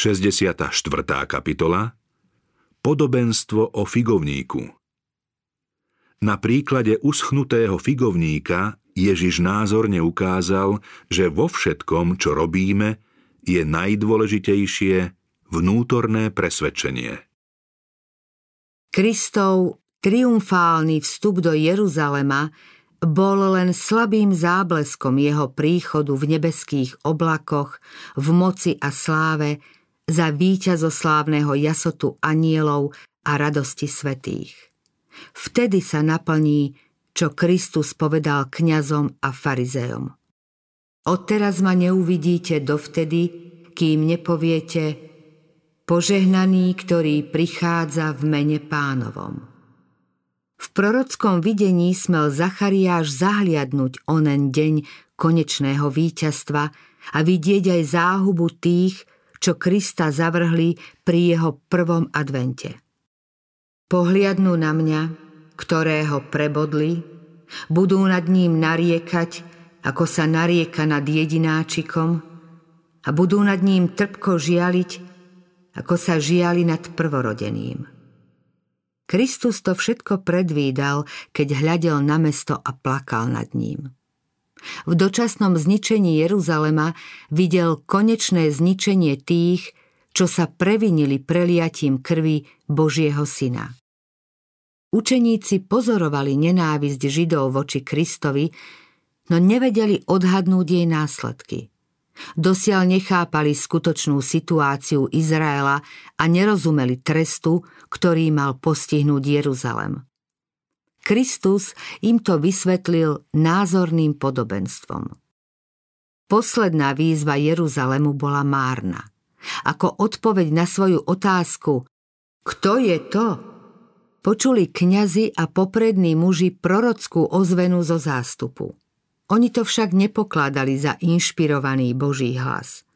64. kapitola Podobenstvo o figovníku Na príklade uschnutého figovníka Ježiš názorne ukázal, že vo všetkom, čo robíme, je najdôležitejšie vnútorné presvedčenie. Kristov triumfálny vstup do Jeruzalema bol len slabým zábleskom jeho príchodu v nebeských oblakoch, v moci a sláve, za víťazoslávneho jasotu anielov a radosti svetých. Vtedy sa naplní, čo Kristus povedal kňazom a farizejom. Odteraz ma neuvidíte dovtedy, kým nepoviete požehnaný, ktorý prichádza v mene pánovom. V prorockom videní smel Zachariáš zahliadnúť onen deň konečného víťazstva a vidieť aj záhubu tých, čo Krista zavrhli pri jeho prvom advente. Pohliadnú na mňa, ktorého prebodli, budú nad ním nariekať, ako sa narieka nad jedináčikom a budú nad ním trpko žialiť, ako sa žiali nad prvorodeným. Kristus to všetko predvídal, keď hľadel na mesto a plakal nad ním. V dočasnom zničení Jeruzalema videl konečné zničenie tých, čo sa previnili preliatím krvi Božieho syna. Učeníci pozorovali nenávisť Židov voči Kristovi, no nevedeli odhadnúť jej následky. Dosiaľ nechápali skutočnú situáciu Izraela a nerozumeli trestu, ktorý mal postihnúť Jeruzalem. Kristus im to vysvetlil názorným podobenstvom. Posledná výzva Jeruzalemu bola márna. Ako odpoveď na svoju otázku Kto je to? Počuli kňazi a poprední muži prorockú ozvenu zo zástupu. Oni to však nepokladali za inšpirovaný Boží hlas.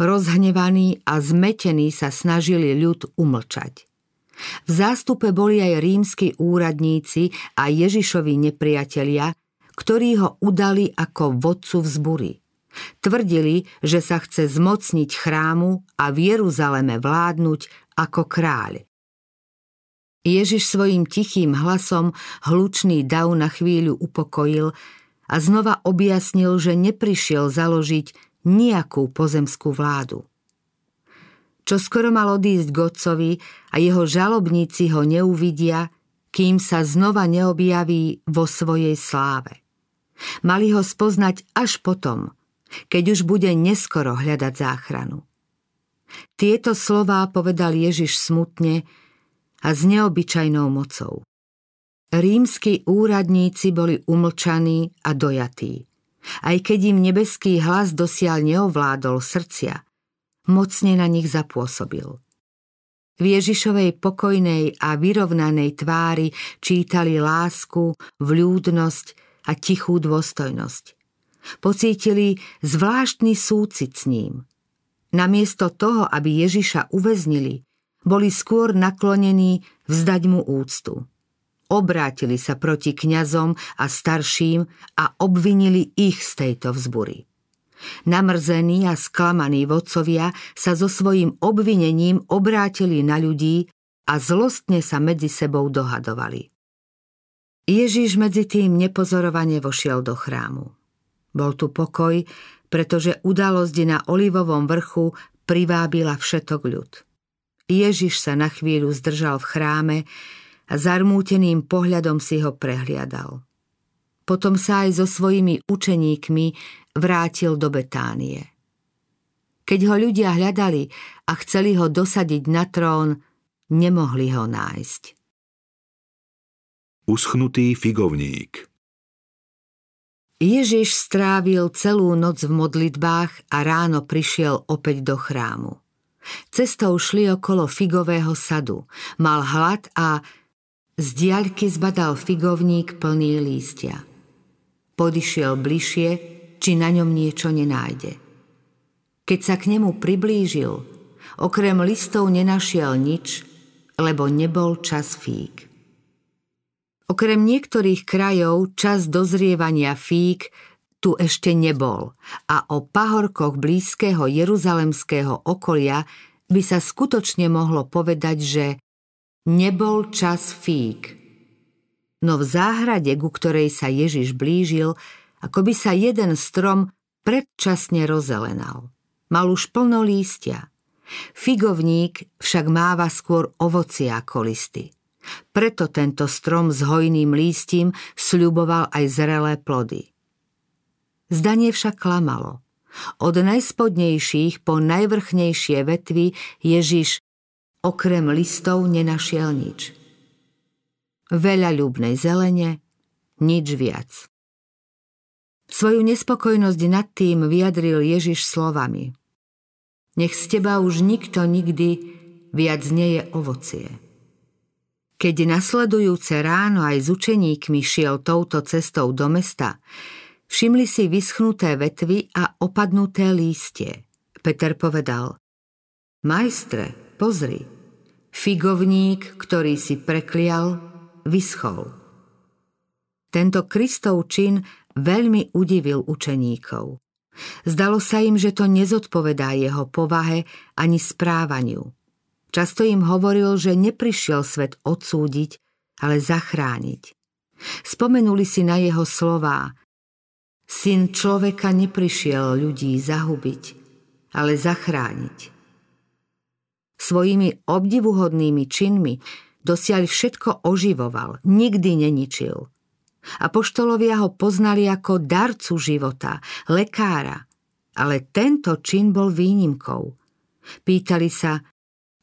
Rozhnevaní a zmetení sa snažili ľud umlčať. V zástupe boli aj rímsky úradníci a Ježišovi nepriatelia, ktorí ho udali ako vodcu vzbury. Tvrdili, že sa chce zmocniť chrámu a v Jeruzaleme vládnuť ako kráľ. Ježiš svojim tichým hlasom hlučný dav na chvíľu upokojil a znova objasnil, že neprišiel založiť nejakú pozemskú vládu čo skoro mal odísť k otcovi a jeho žalobníci ho neuvidia, kým sa znova neobjaví vo svojej sláve. Mali ho spoznať až potom, keď už bude neskoro hľadať záchranu. Tieto slová povedal Ježiš smutne a s neobyčajnou mocou. Rímsky úradníci boli umlčaní a dojatí. Aj keď im nebeský hlas dosiaľ neovládol srdcia – mocne na nich zapôsobil. V Ježišovej pokojnej a vyrovnanej tvári čítali lásku, vľúdnosť a tichú dôstojnosť. Pocítili zvláštny súcit s ním. Namiesto toho, aby Ježiša uväznili, boli skôr naklonení vzdať mu úctu. Obrátili sa proti kňazom a starším a obvinili ich z tejto vzbury. Namrzení a sklamaní vodcovia sa so svojím obvinením obrátili na ľudí a zlostne sa medzi sebou dohadovali. Ježiš medzi tým nepozorovane vošiel do chrámu. Bol tu pokoj, pretože udalosť na Olivovom vrchu privábila všetok ľud. Ježiš sa na chvíľu zdržal v chráme a zarmúteným pohľadom si ho prehliadal. Potom sa aj so svojimi učeníkmi vrátil do Betánie. Keď ho ľudia hľadali a chceli ho dosadiť na trón, nemohli ho nájsť. Uschnutý figovník Ježiš strávil celú noc v modlitbách a ráno prišiel opäť do chrámu. Cestou šli okolo figového sadu. Mal hlad a z diaľky zbadal figovník plný lístia. Podišiel bližšie či na ňom niečo nenájde. Keď sa k nemu priblížil, okrem listov nenašiel nič, lebo nebol čas fík. Okrem niektorých krajov čas dozrievania fík tu ešte nebol a o pahorkoch blízkeho jeruzalemského okolia by sa skutočne mohlo povedať, že nebol čas fík. No v záhrade, ku ktorej sa Ježiš blížil, ako by sa jeden strom predčasne rozelenal. Mal už plno lístia. Figovník však máva skôr ovoci ako listy. Preto tento strom s hojným lístím sľuboval aj zrelé plody. Zdanie však klamalo. Od najspodnejších po najvrchnejšie vetvy Ježiš okrem listov nenašiel nič. Veľa ľubnej zelene, nič viac. Svoju nespokojnosť nad tým vyjadril Ježiš slovami. Nech z teba už nikto nikdy viac nie je ovocie. Keď nasledujúce ráno aj s učeníkmi šiel touto cestou do mesta, všimli si vyschnuté vetvy a opadnuté lístie. Peter povedal, Majstre, pozri, figovník, ktorý si preklial, vyschol. Tento Kristov čin veľmi udivil učeníkov. Zdalo sa im, že to nezodpovedá jeho povahe ani správaniu. Často im hovoril, že neprišiel svet odsúdiť, ale zachrániť. Spomenuli si na jeho slová. Syn človeka neprišiel ľudí zahubiť, ale zachrániť. Svojimi obdivuhodnými činmi dosiaľ všetko oživoval, nikdy neničil. A poštolovia ho poznali ako darcu života, lekára, ale tento čin bol výnimkou. Pýtali sa,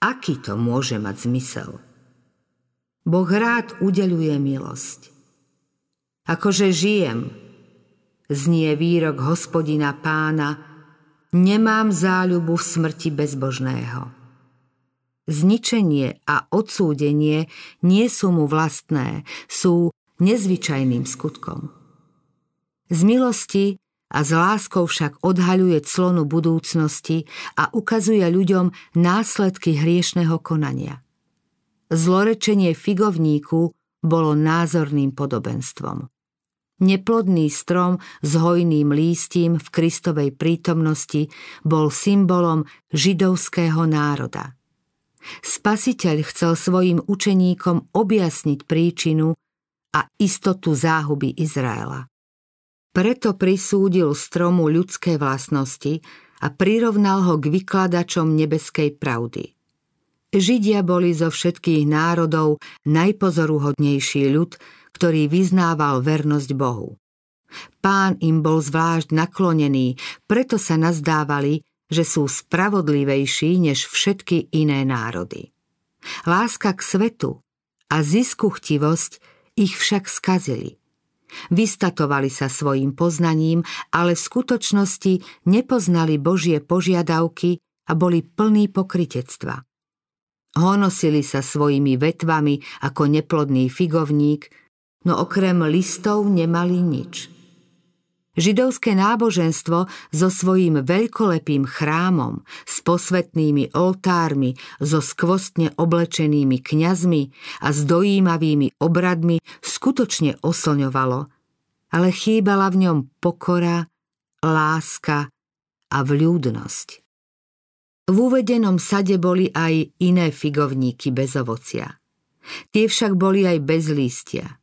Aký to môže mať zmysel? Boh rád udeluje milosť. Akože žijem, znie výrok hospodina pána, nemám záľubu v smrti bezbožného. Zničenie a odsúdenie nie sú mu vlastné, sú nezvyčajným skutkom. Z milosti a s láskou však odhaľuje clonu budúcnosti a ukazuje ľuďom následky hriešného konania. Zlorečenie figovníku bolo názorným podobenstvom. Neplodný strom s hojným lístím v Kristovej prítomnosti bol symbolom židovského národa. Spasiteľ chcel svojim učeníkom objasniť príčinu a istotu záhuby Izraela. Preto prisúdil stromu ľudské vlastnosti a prirovnal ho k vykladačom nebeskej pravdy. Židia boli zo všetkých národov najpozoruhodnejší ľud, ktorý vyznával vernosť Bohu. Pán im bol zvlášť naklonený, preto sa nazdávali, že sú spravodlivejší než všetky iné národy. Láska k svetu a ziskuchtivosť ich však skazili – Vystatovali sa svojim poznaním, ale v skutočnosti nepoznali Božie požiadavky a boli plní pokritectva. Honosili sa svojimi vetvami ako neplodný figovník, no okrem listov nemali nič. Židovské náboženstvo so svojím veľkolepým chrámom, s posvetnými oltármi, so skvostne oblečenými kňazmi a s dojímavými obradmi skutočne oslňovalo, ale chýbala v ňom pokora, láska a vľúdnosť. V uvedenom sade boli aj iné figovníky bez ovocia. Tie však boli aj bez lístia.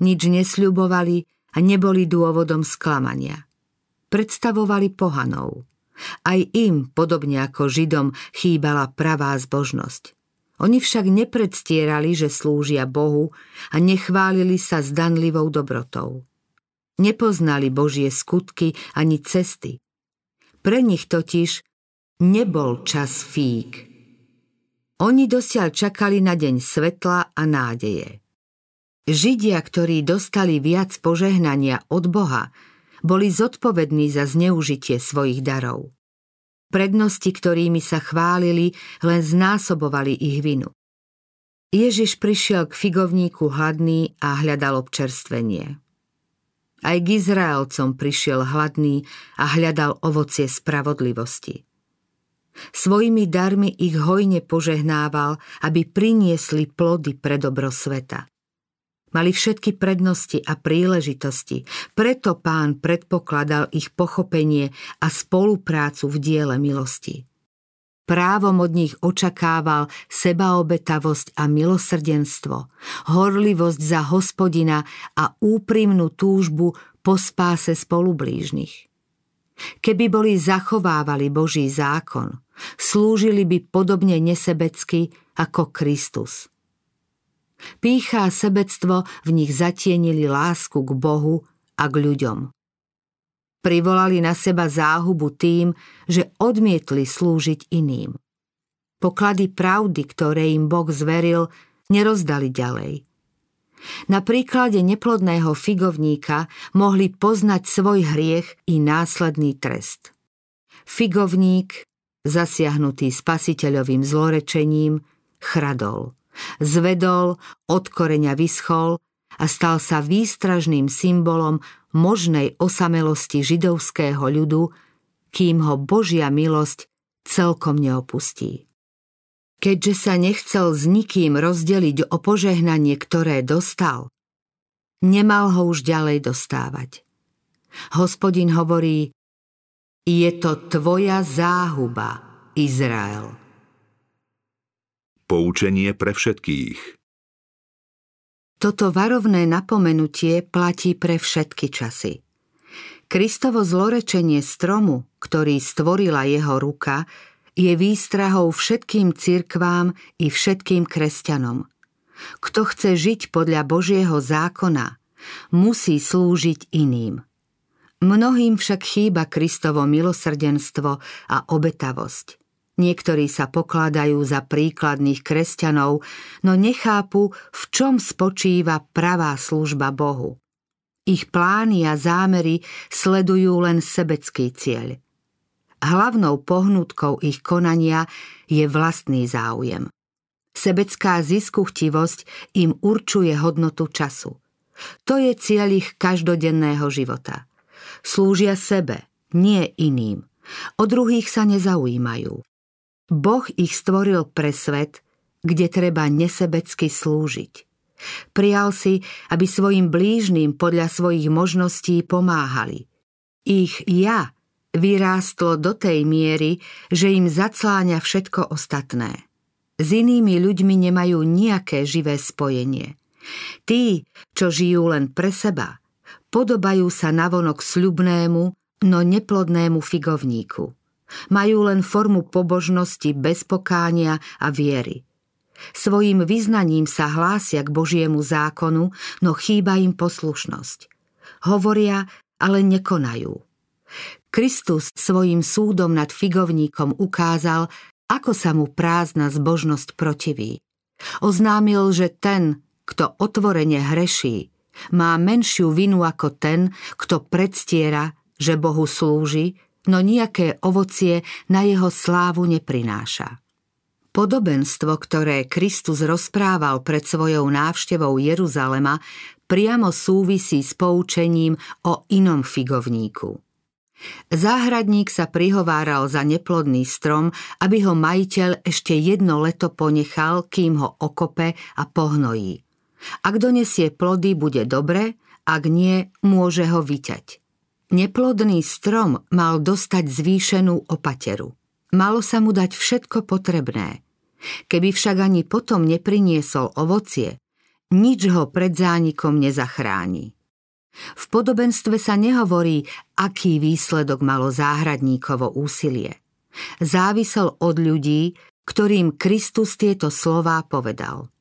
Nič nesľubovali, a neboli dôvodom sklamania. Predstavovali pohanov. Aj im, podobne ako Židom, chýbala pravá zbožnosť. Oni však nepredstierali, že slúžia Bohu a nechválili sa zdanlivou dobrotou. Nepoznali Božie skutky ani cesty. Pre nich totiž nebol čas fík. Oni dosiaľ čakali na deň svetla a nádeje. Židia, ktorí dostali viac požehnania od Boha, boli zodpovední za zneužitie svojich darov. Prednosti, ktorými sa chválili, len znásobovali ich vinu. Ježiš prišiel k figovníku hladný a hľadal občerstvenie. Aj k Izraelcom prišiel hladný a hľadal ovocie spravodlivosti. Svojimi darmi ich hojne požehnával, aby priniesli plody pre dobro sveta. Mali všetky prednosti a príležitosti, preto pán predpokladal ich pochopenie a spoluprácu v diele milosti. Právom od nich očakával sebaobetavosť a milosrdenstvo, horlivosť za hospodina a úprimnú túžbu po spáse spolublížnych. Keby boli zachovávali Boží zákon, slúžili by podobne nesebecky ako Kristus. Pícha a sebectvo v nich zatienili lásku k Bohu a k ľuďom. Privolali na seba záhubu tým, že odmietli slúžiť iným. Poklady pravdy, ktoré im Boh zveril, nerozdali ďalej. Na príklade neplodného figovníka mohli poznať svoj hriech i následný trest. Figovník, zasiahnutý spasiteľovým zlorečením, chradol. Zvedol, od koreňa vyschol a stal sa výstražným symbolom možnej osamelosti židovského ľudu, kým ho Božia milosť celkom neopustí. Keďže sa nechcel s nikým rozdeliť o požehnanie, ktoré dostal, nemal ho už ďalej dostávať. Hospodin hovorí, je to tvoja záhuba, Izrael. Poučenie pre všetkých toto varovné napomenutie platí pre všetky časy. Kristovo zlorečenie stromu, ktorý stvorila jeho ruka, je výstrahou všetkým cirkvám i všetkým kresťanom. Kto chce žiť podľa Božieho zákona, musí slúžiť iným. Mnohým však chýba Kristovo milosrdenstvo a obetavosť. Niektorí sa pokladajú za príkladných kresťanov, no nechápu, v čom spočíva pravá služba Bohu. Ich plány a zámery sledujú len sebecký cieľ. Hlavnou pohnutkou ich konania je vlastný záujem. Sebecká ziskuchtivosť im určuje hodnotu času. To je cieľ ich každodenného života. Slúžia sebe, nie iným. O druhých sa nezaujímajú. Boh ich stvoril pre svet, kde treba nesebecky slúžiť. Prijal si, aby svojim blížnym podľa svojich možností pomáhali. Ich ja vyrástlo do tej miery, že im zacláňa všetko ostatné. S inými ľuďmi nemajú nejaké živé spojenie. Tí, čo žijú len pre seba, podobajú sa navonok sľubnému, no neplodnému figovníku. Majú len formu pobožnosti bez pokánia a viery. Svojim vyznaním sa hlásia k Božiemu zákonu, no chýba im poslušnosť. Hovoria, ale nekonajú. Kristus svojim súdom nad figovníkom ukázal, ako sa mu prázdna zbožnosť protiví. Oznámil, že ten, kto otvorene hreší, má menšiu vinu ako ten, kto predstiera, že Bohu slúži no nejaké ovocie na jeho slávu neprináša. Podobenstvo, ktoré Kristus rozprával pred svojou návštevou Jeruzalema, priamo súvisí s poučením o inom figovníku. Záhradník sa prihováral za neplodný strom, aby ho majiteľ ešte jedno leto ponechal, kým ho okope a pohnojí. Ak donesie plody, bude dobre, ak nie, môže ho vyťať. Neplodný strom mal dostať zvýšenú opateru. Malo sa mu dať všetko potrebné. Keby však ani potom nepriniesol ovocie, nič ho pred zánikom nezachráni. V podobenstve sa nehovorí, aký výsledok malo záhradníkovo úsilie. Závisel od ľudí, ktorým Kristus tieto slová povedal.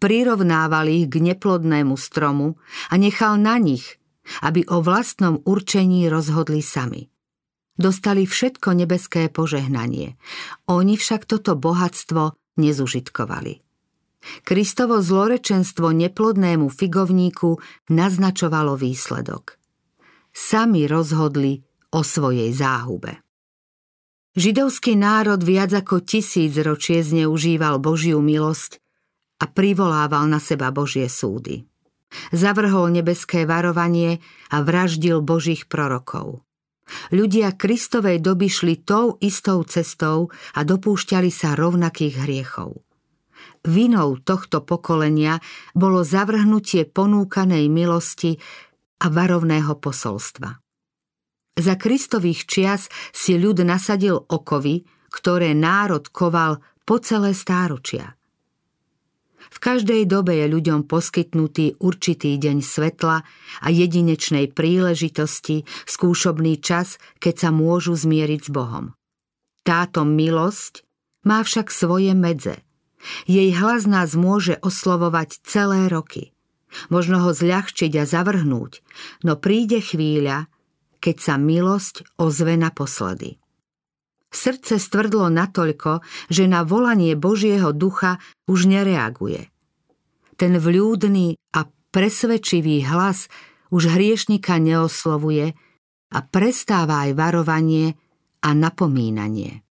Prirovnával ich k neplodnému stromu a nechal na nich, aby o vlastnom určení rozhodli sami. Dostali všetko nebeské požehnanie. Oni však toto bohatstvo nezužitkovali. Kristovo zlorečenstvo neplodnému figovníku naznačovalo výsledok. Sami rozhodli o svojej záhube. Židovský národ viac ako tisíc ročie zneužíval Božiu milosť a privolával na seba Božie súdy. Zavrhol nebeské varovanie a vraždil božích prorokov. Ľudia Kristovej doby šli tou istou cestou a dopúšťali sa rovnakých hriechov. Vinou tohto pokolenia bolo zavrhnutie ponúkanej milosti a varovného posolstva. Za Kristových čias si ľud nasadil okovy, ktoré národ koval po celé stáročia. Každej dobe je ľuďom poskytnutý určitý deň svetla a jedinečnej príležitosti, skúšobný čas, keď sa môžu zmieriť s Bohom. Táto milosť má však svoje medze. Jej hlas nás môže oslovovať celé roky. Možno ho zľahčiť a zavrhnúť, no príde chvíľa, keď sa milosť ozve naposledy. Srdce stvrdlo natoľko, že na volanie Božieho ducha už nereaguje. Ten vľúdny a presvedčivý hlas už hriešnika neoslovuje a prestáva aj varovanie a napomínanie.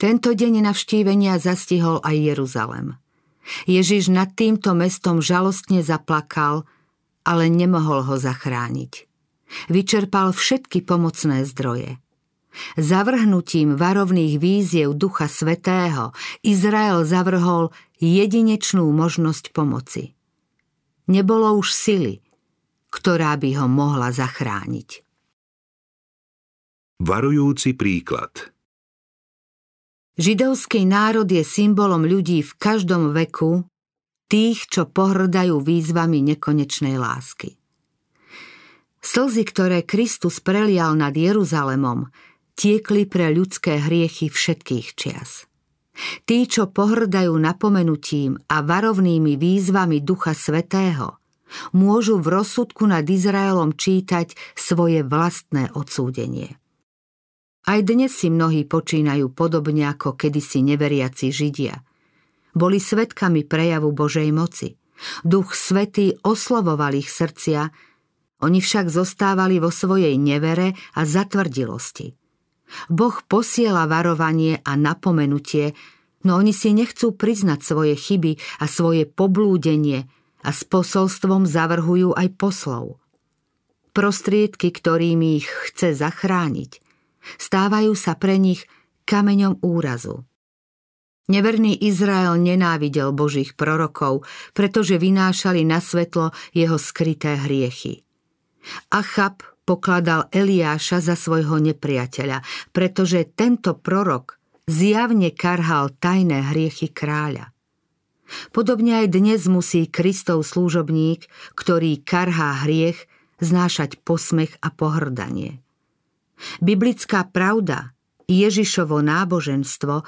Tento deň navštívenia zastihol aj Jeruzalem. Ježiš nad týmto mestom žalostne zaplakal, ale nemohol ho zachrániť. Vyčerpal všetky pomocné zdroje – Zavrhnutím varovných víziev Ducha Svetého Izrael zavrhol jedinečnú možnosť pomoci. Nebolo už sily, ktorá by ho mohla zachrániť. Varujúci príklad Židovský národ je symbolom ľudí v každom veku, tých, čo pohrdajú výzvami nekonečnej lásky. Slzy, ktoré Kristus prelial nad Jeruzalemom, tiekli pre ľudské hriechy všetkých čias. Tí, čo pohrdajú napomenutím a varovnými výzvami Ducha Svetého, môžu v rozsudku nad Izraelom čítať svoje vlastné odsúdenie. Aj dnes si mnohí počínajú podobne ako kedysi neveriaci Židia. Boli svetkami prejavu Božej moci. Duch Svetý oslovoval ich srdcia, oni však zostávali vo svojej nevere a zatvrdilosti. Boh posiela varovanie a napomenutie, no oni si nechcú priznať svoje chyby a svoje poblúdenie a s posolstvom zavrhujú aj poslov. Prostriedky, ktorými ich chce zachrániť, stávajú sa pre nich kameňom úrazu. Neverný Izrael nenávidel Božích prorokov, pretože vynášali na svetlo jeho skryté hriechy. Achab pokladal Eliáša za svojho nepriateľa, pretože tento prorok zjavne karhal tajné hriechy kráľa. Podobne aj dnes musí Kristov slúžobník, ktorý karhá hriech, znášať posmech a pohrdanie. Biblická pravda, Ježišovo náboženstvo,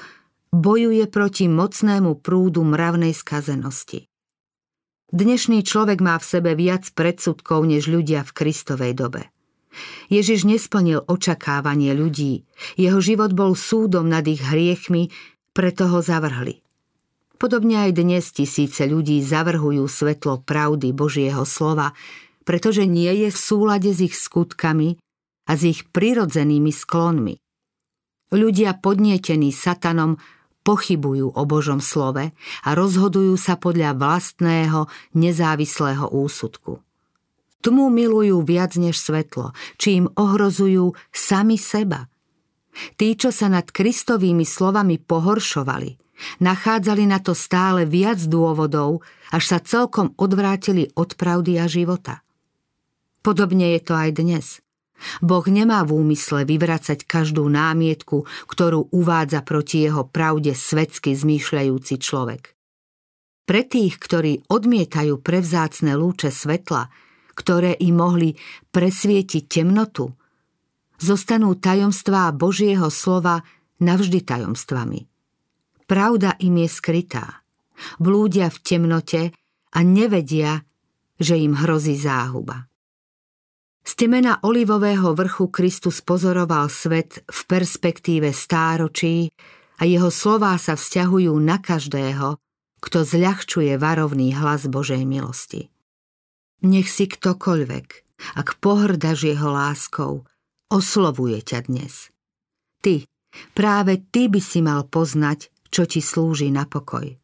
bojuje proti mocnému prúdu mravnej skazenosti. Dnešný človek má v sebe viac predsudkov než ľudia v Kristovej dobe. Ježiš nesplnil očakávanie ľudí. Jeho život bol súdom nad ich hriechmi, preto ho zavrhli. Podobne aj dnes tisíce ľudí zavrhujú svetlo pravdy Božieho slova, pretože nie je v súlade s ich skutkami a s ich prirodzenými sklonmi. Ľudia podnietení satanom pochybujú o Božom slove a rozhodujú sa podľa vlastného nezávislého úsudku. Tmu milujú viac než svetlo, či im ohrozujú sami seba. Tí, čo sa nad Kristovými slovami pohoršovali, nachádzali na to stále viac dôvodov, až sa celkom odvrátili od pravdy a života. Podobne je to aj dnes. Boh nemá v úmysle vyvracať každú námietku, ktorú uvádza proti jeho pravde svetsky zmýšľajúci človek. Pre tých, ktorí odmietajú prevzácne lúče svetla, ktoré im mohli presvietiť temnotu, zostanú tajomstvá Božieho slova navždy tajomstvami. Pravda im je skrytá. Blúdia v temnote a nevedia, že im hrozí záhuba. Z temena olivového vrchu Kristus pozoroval svet v perspektíve stáročí a jeho slová sa vzťahujú na každého, kto zľahčuje varovný hlas Božej milosti. Nech si ktokoľvek, ak pohrdaš jeho láskou, oslovuje ťa dnes. Ty, práve ty by si mal poznať, čo ti slúži na pokoj.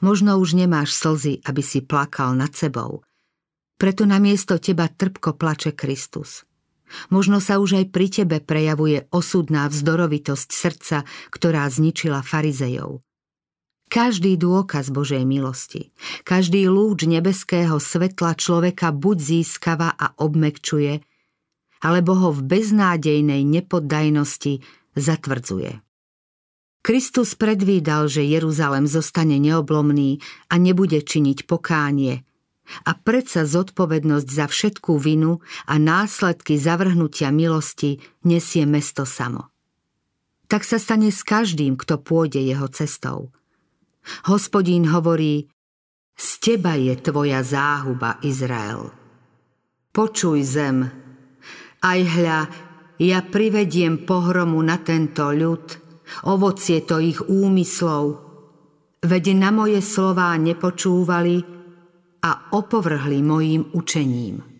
Možno už nemáš slzy, aby si plakal nad sebou. Preto na miesto teba trpko plače Kristus. Možno sa už aj pri tebe prejavuje osudná vzdorovitosť srdca, ktorá zničila farizejov. Každý dôkaz Božej milosti, každý lúč nebeského svetla človeka buď získava a obmekčuje, alebo ho v beznádejnej nepoddajnosti zatvrdzuje. Kristus predvídal, že Jeruzalem zostane neoblomný a nebude činiť pokánie. A predsa zodpovednosť za všetkú vinu a následky zavrhnutia milosti nesie mesto samo. Tak sa stane s každým, kto pôjde jeho cestou. Hospodín hovorí, z teba je tvoja záhuba, Izrael. Počuj zem, aj hľa, ja privediem pohromu na tento ľud, ovocie to ich úmyslov. Veď na moje slová nepočúvali a opovrhli mojím učením.